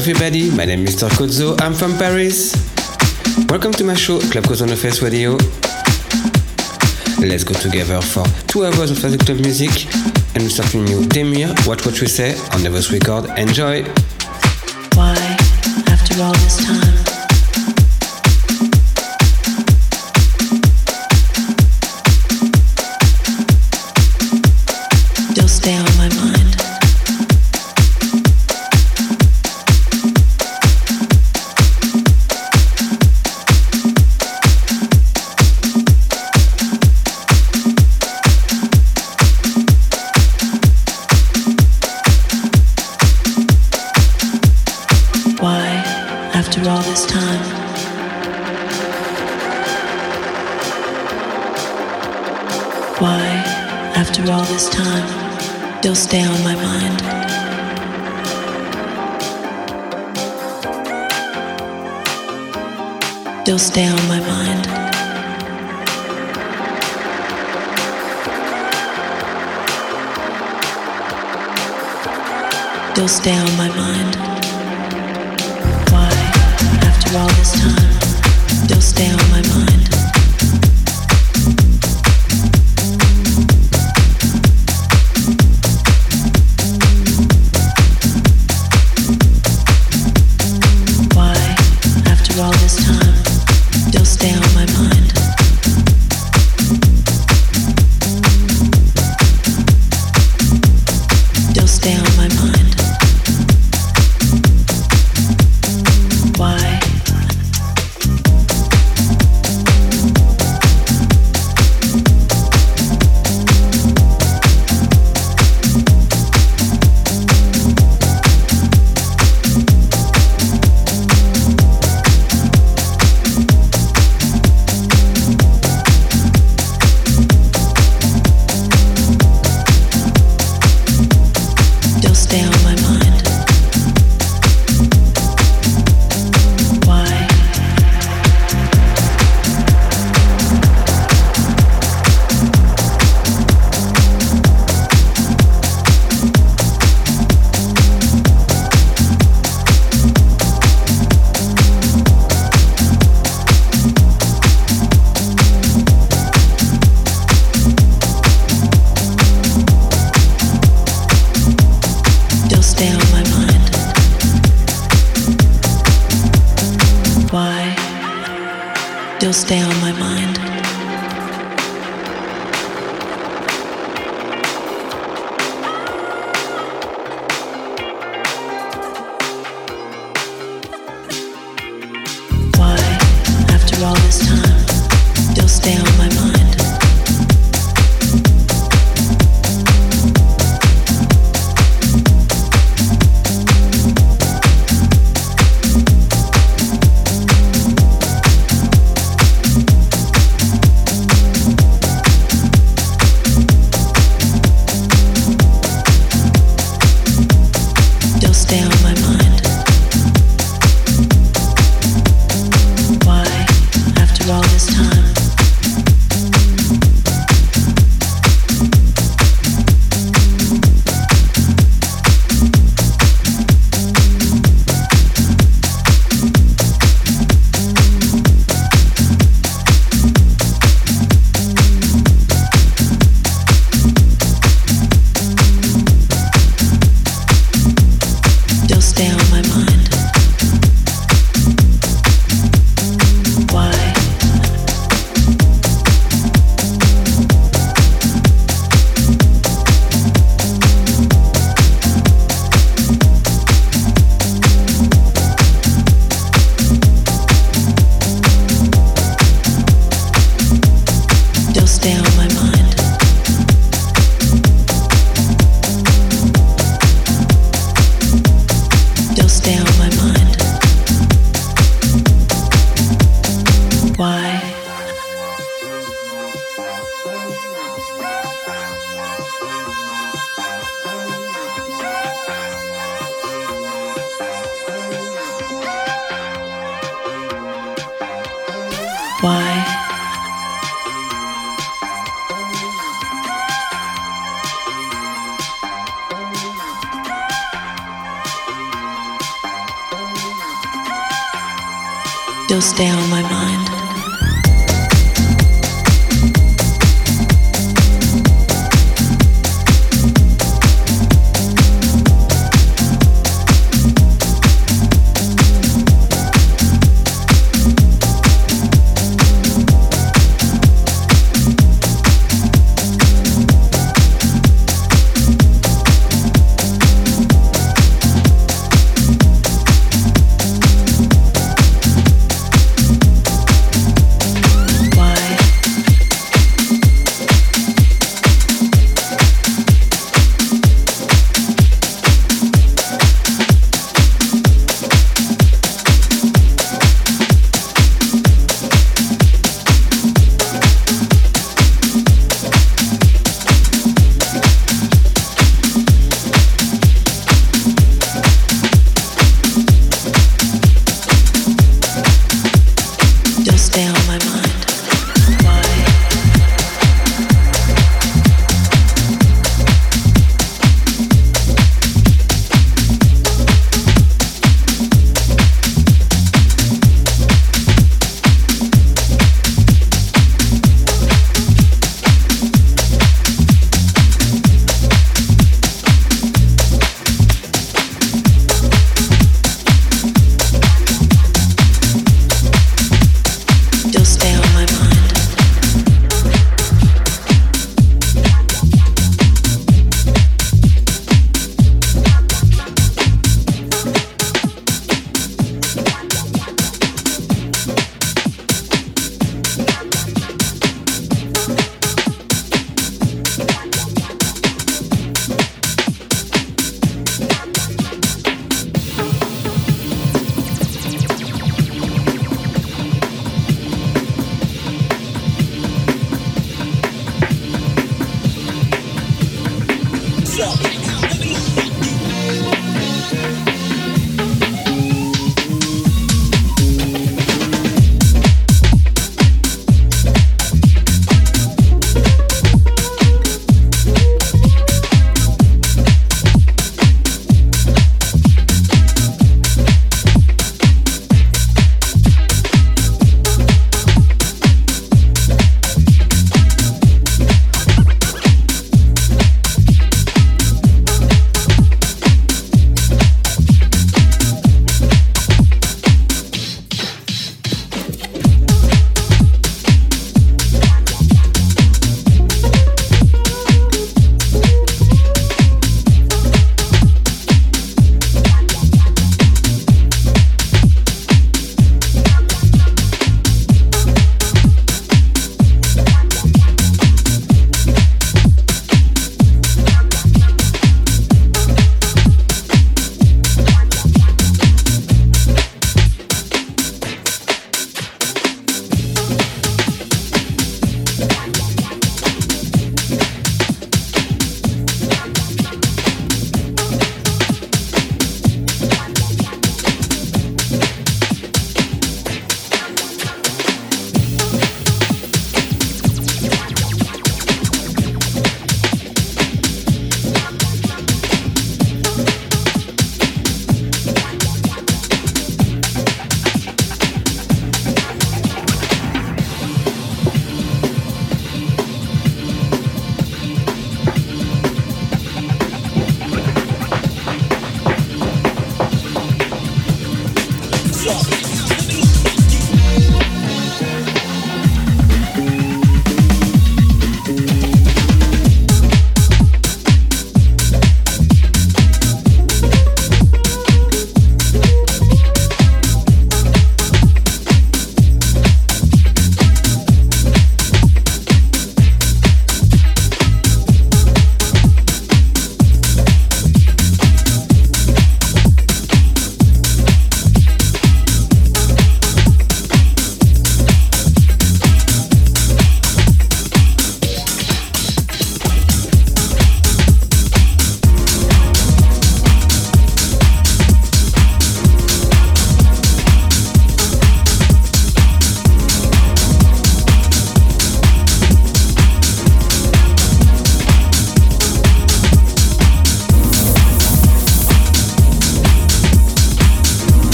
Everybody, my name is Mr. Cozzo, I'm from Paris. Welcome to my show, Club Cozzo the Face Radio. Let's go together for two hours of classic club music and we start with new Demuir, Watch What We Say on the Voice Record. Enjoy! Why, after all this time?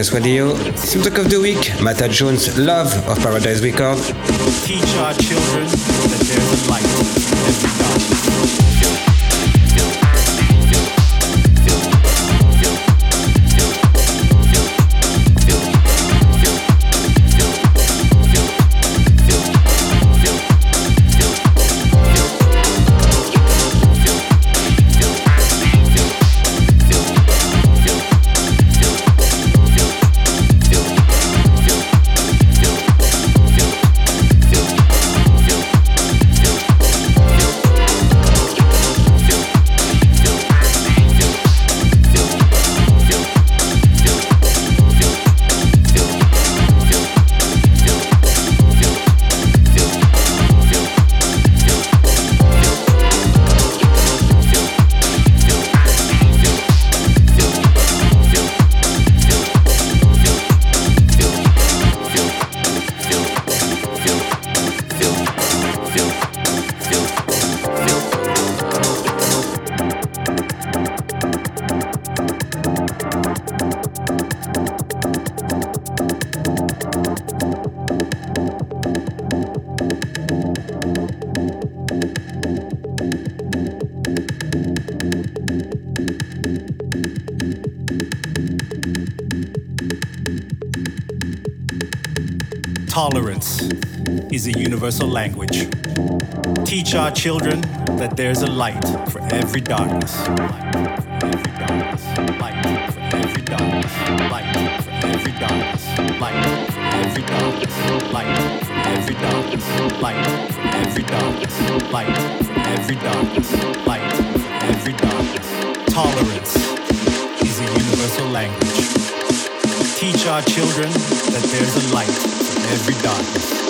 Music the Radio. Talk of the Week, Mata Jones, Love of Paradise Record. Teach our children that there's a light universal language. Teach our children that there's a light for every darkness. Light for every darkness. Light for every darkness. Light for every darkness. Light for every darkness. Light for every darkness. Light for every darkness. Light for every darkness. Tolerance is a universal language. Teach our children that there's a light for every darkness.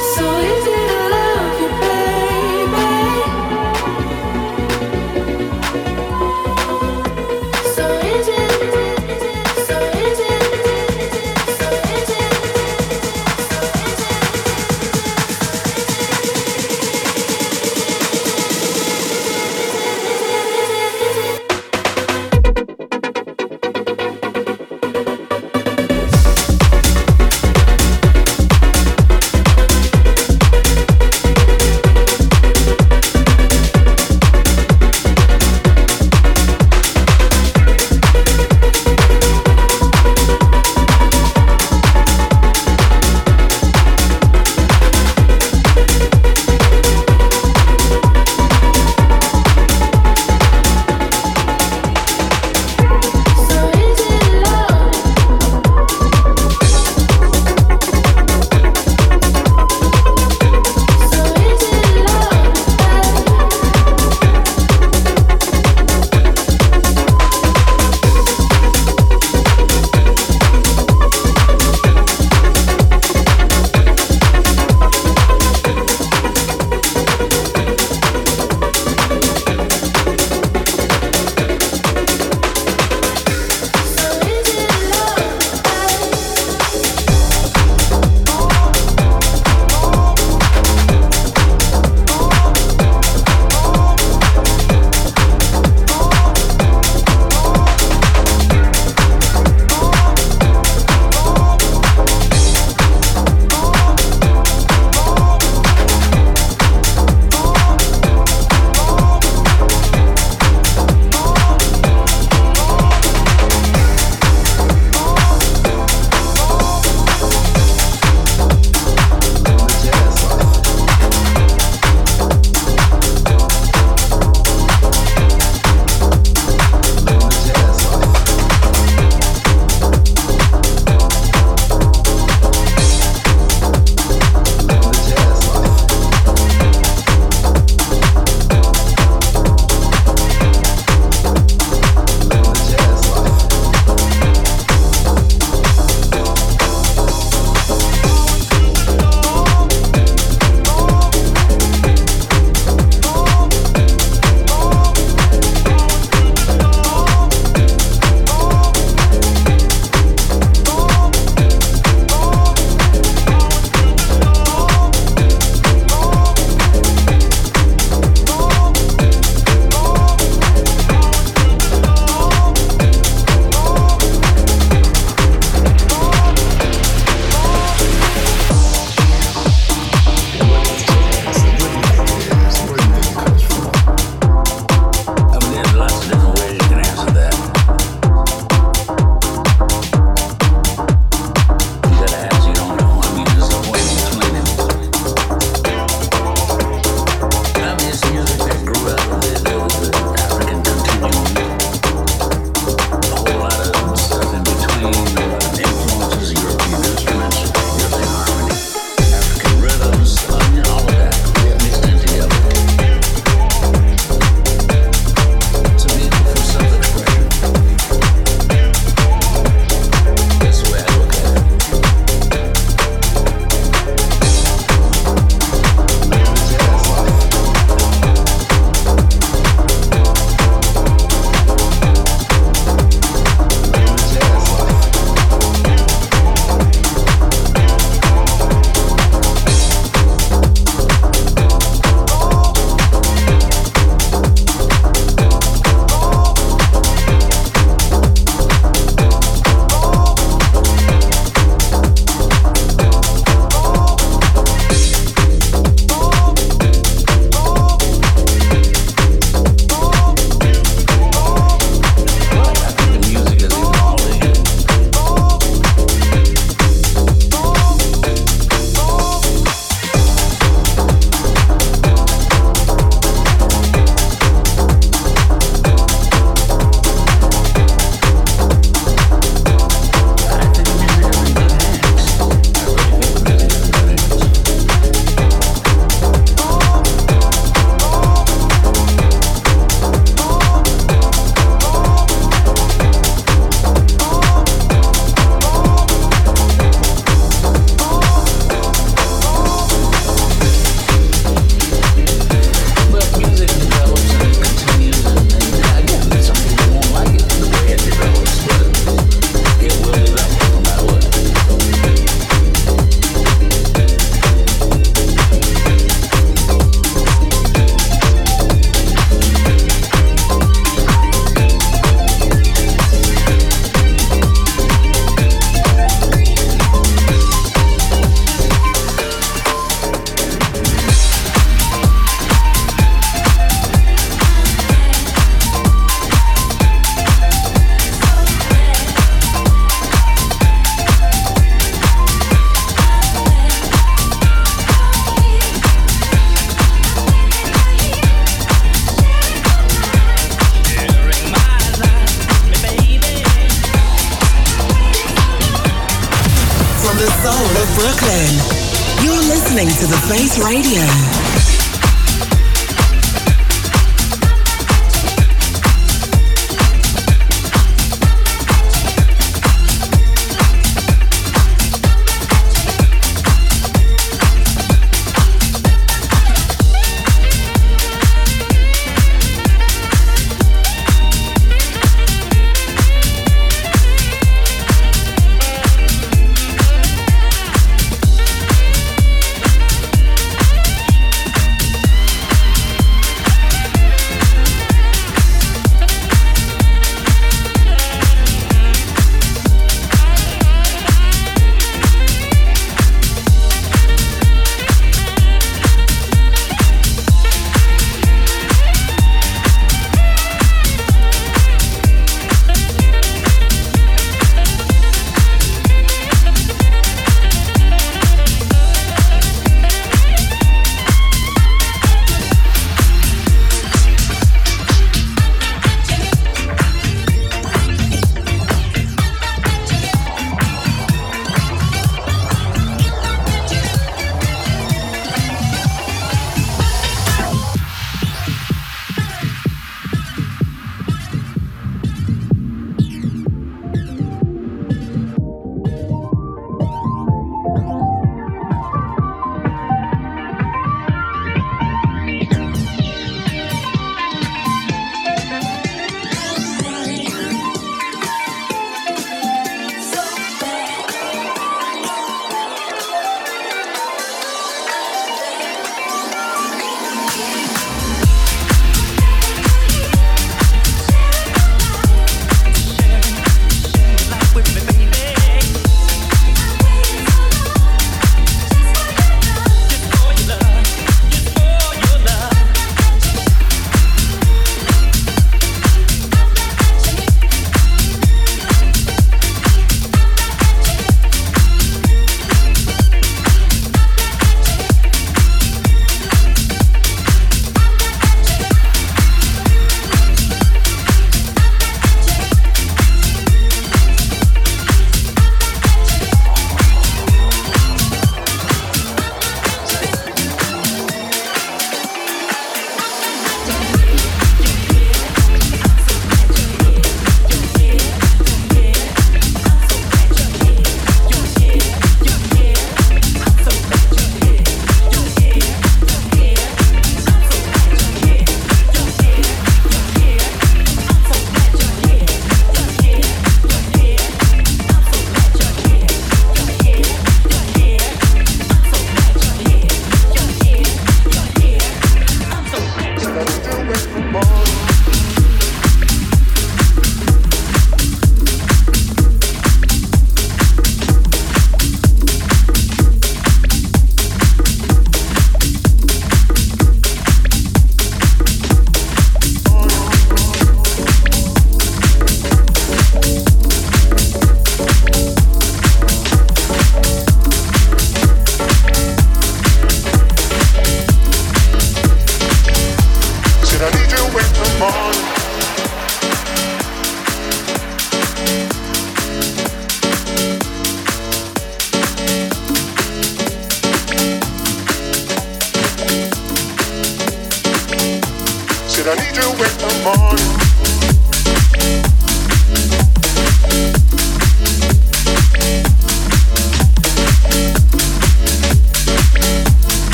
so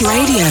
Radio.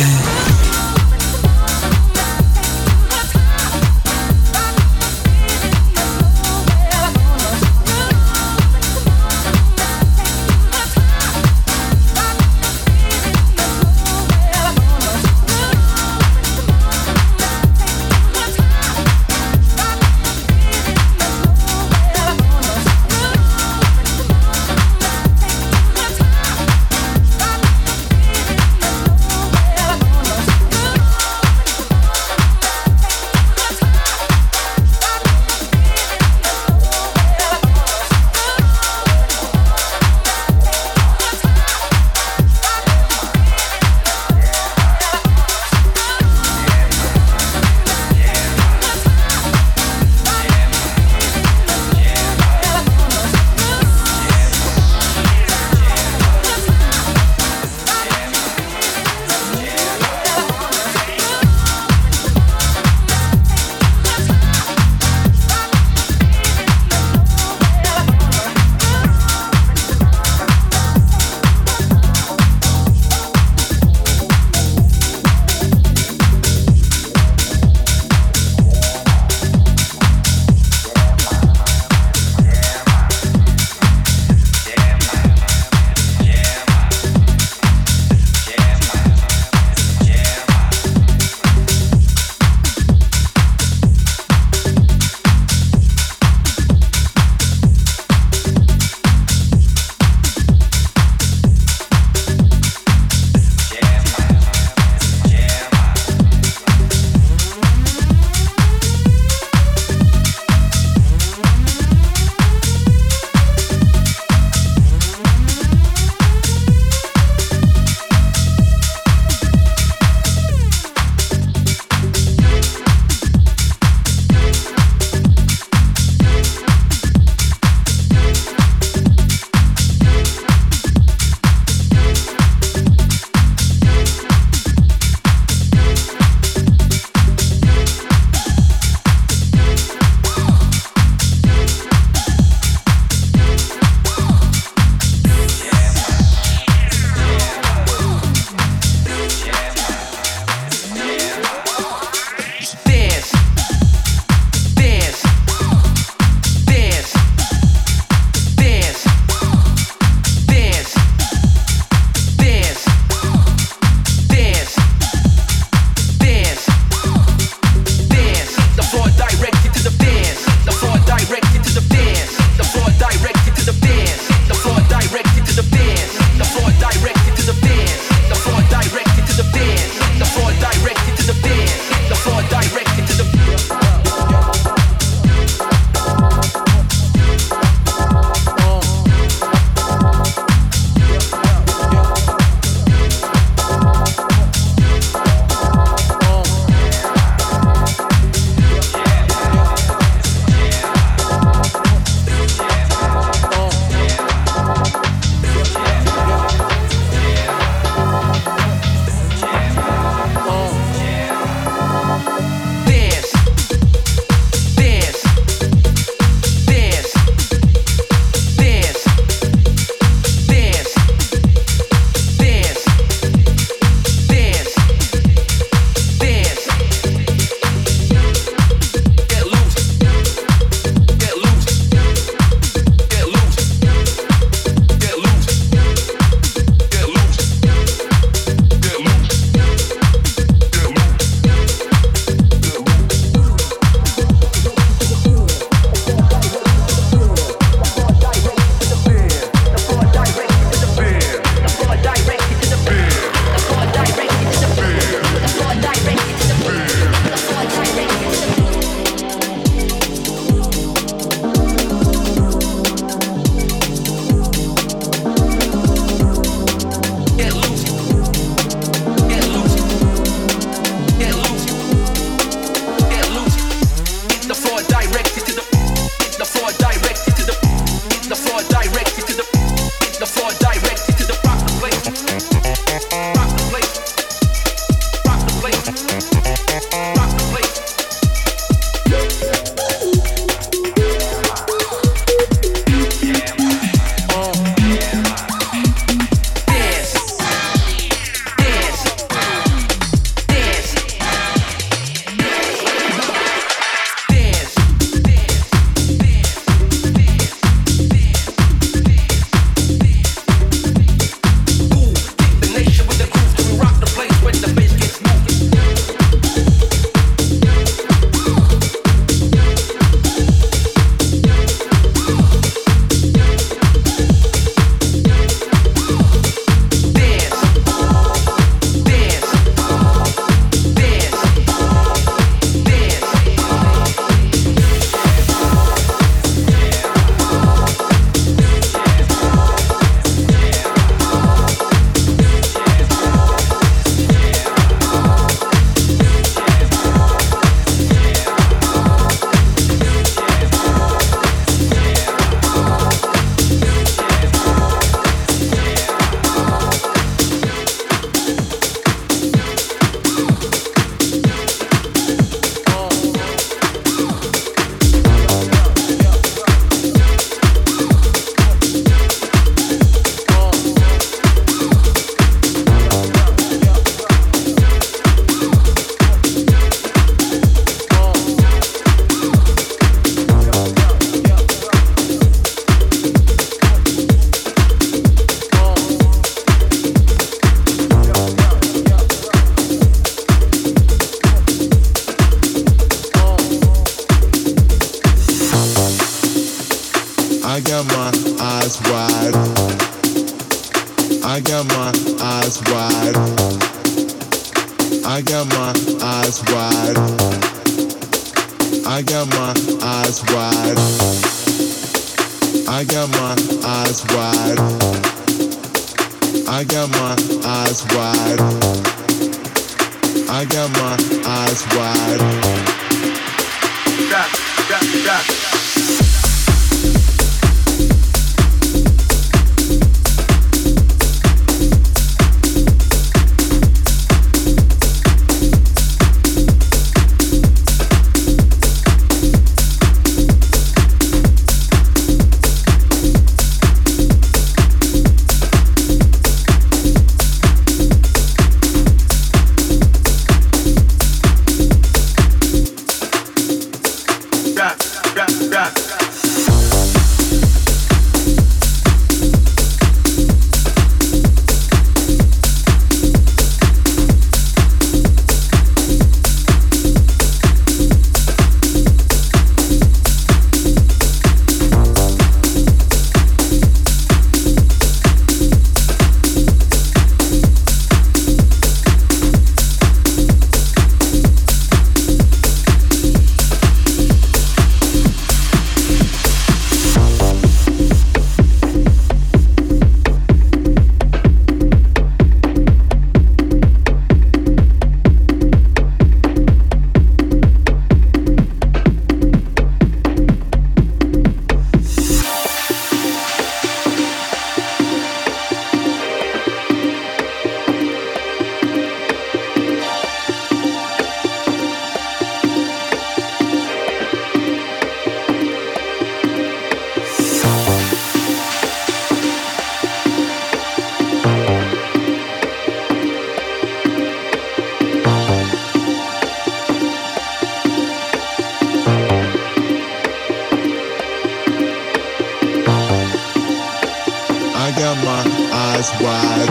eyes wide.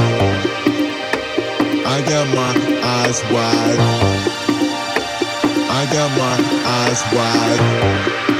I got my eyes wide. I got my eyes wide.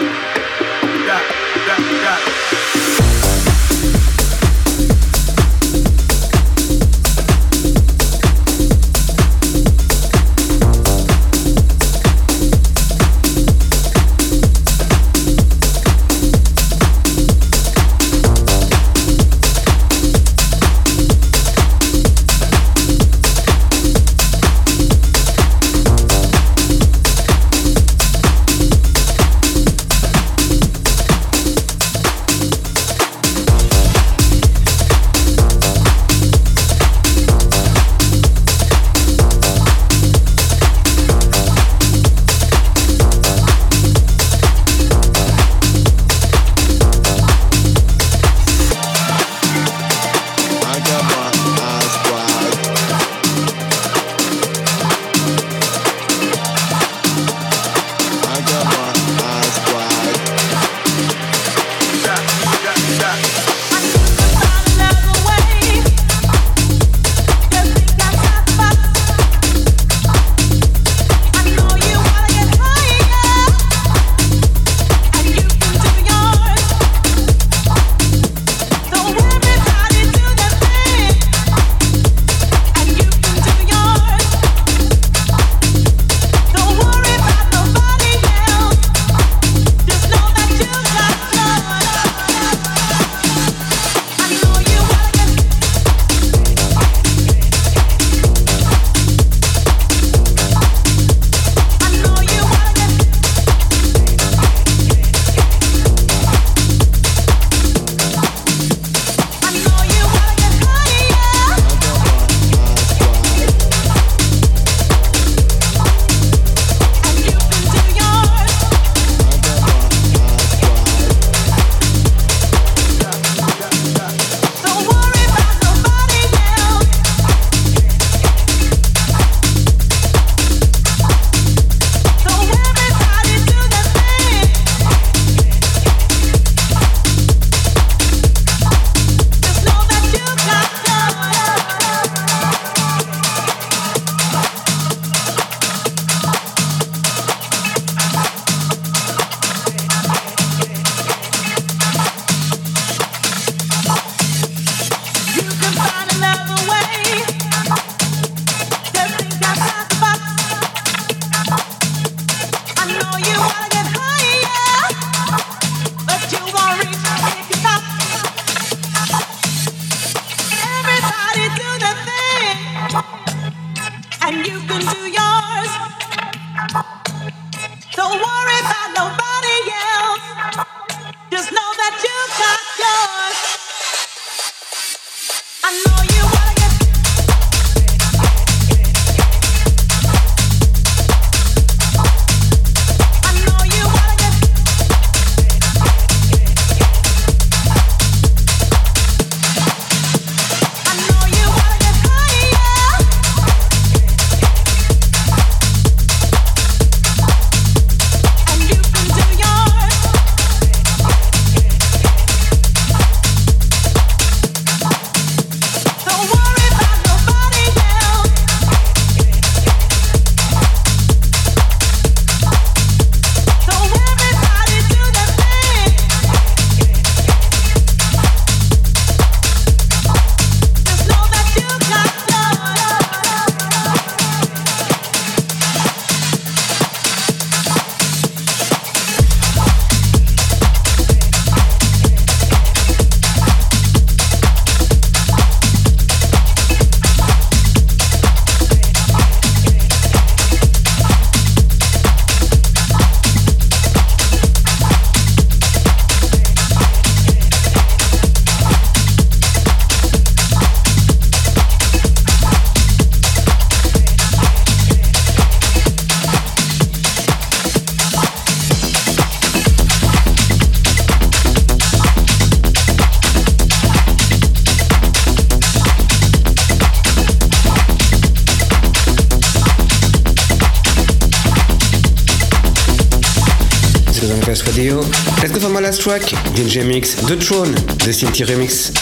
Track, DJ Mix, The Throne, The Cinti Remix.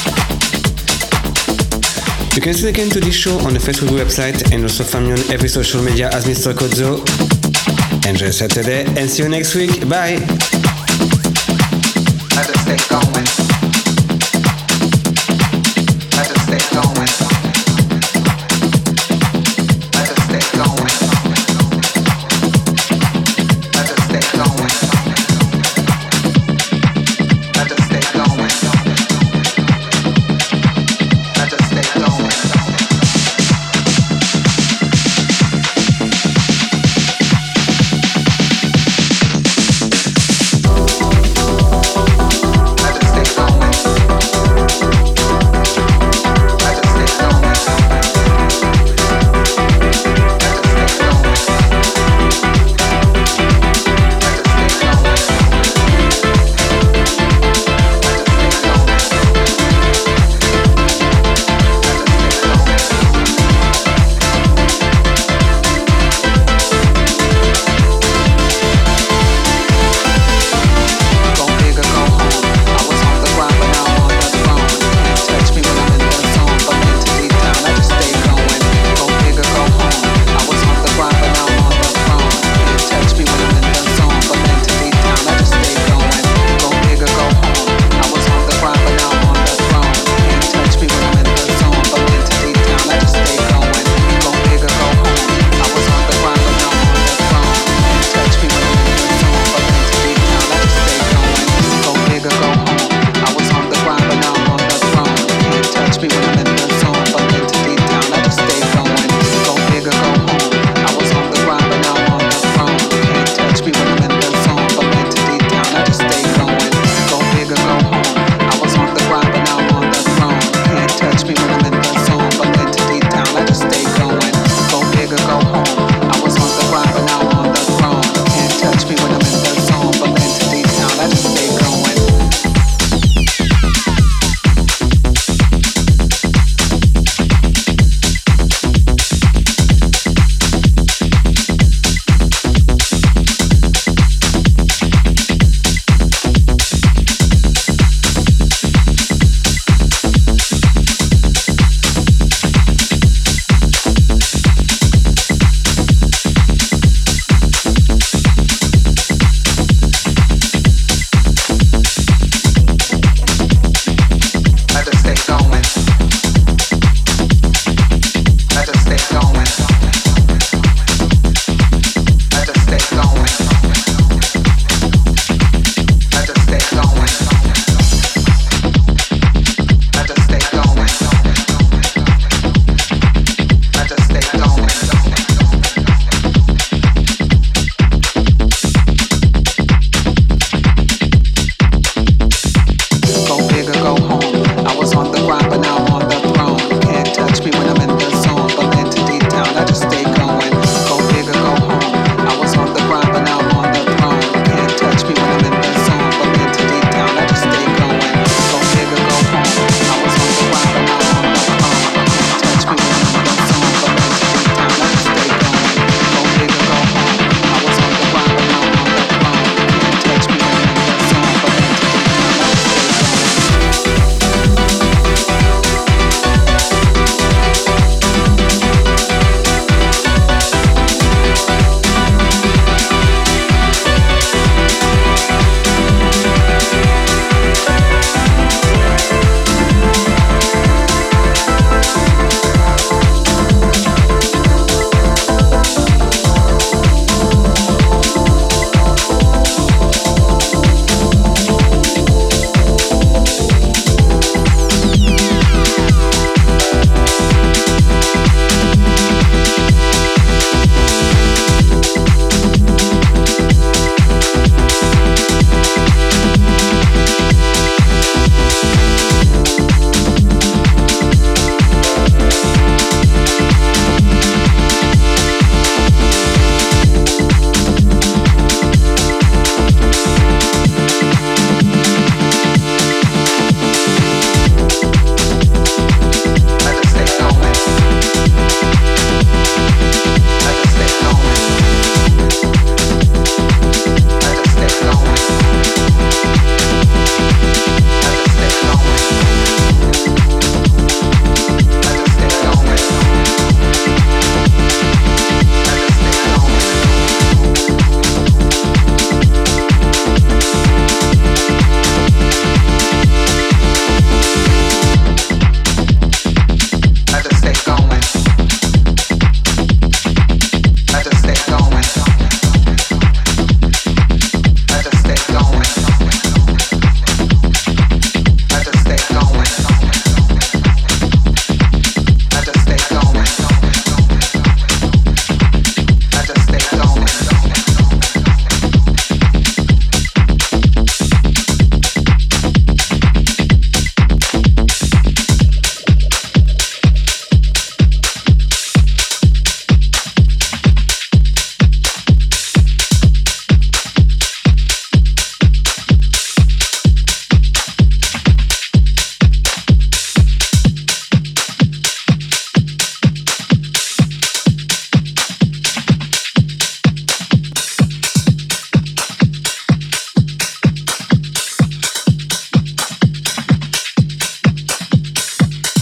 You can listen again to this show on the Facebook website and also find me on every social media as Mr. Kozo. Enjoy Saturday and see you next week. Bye!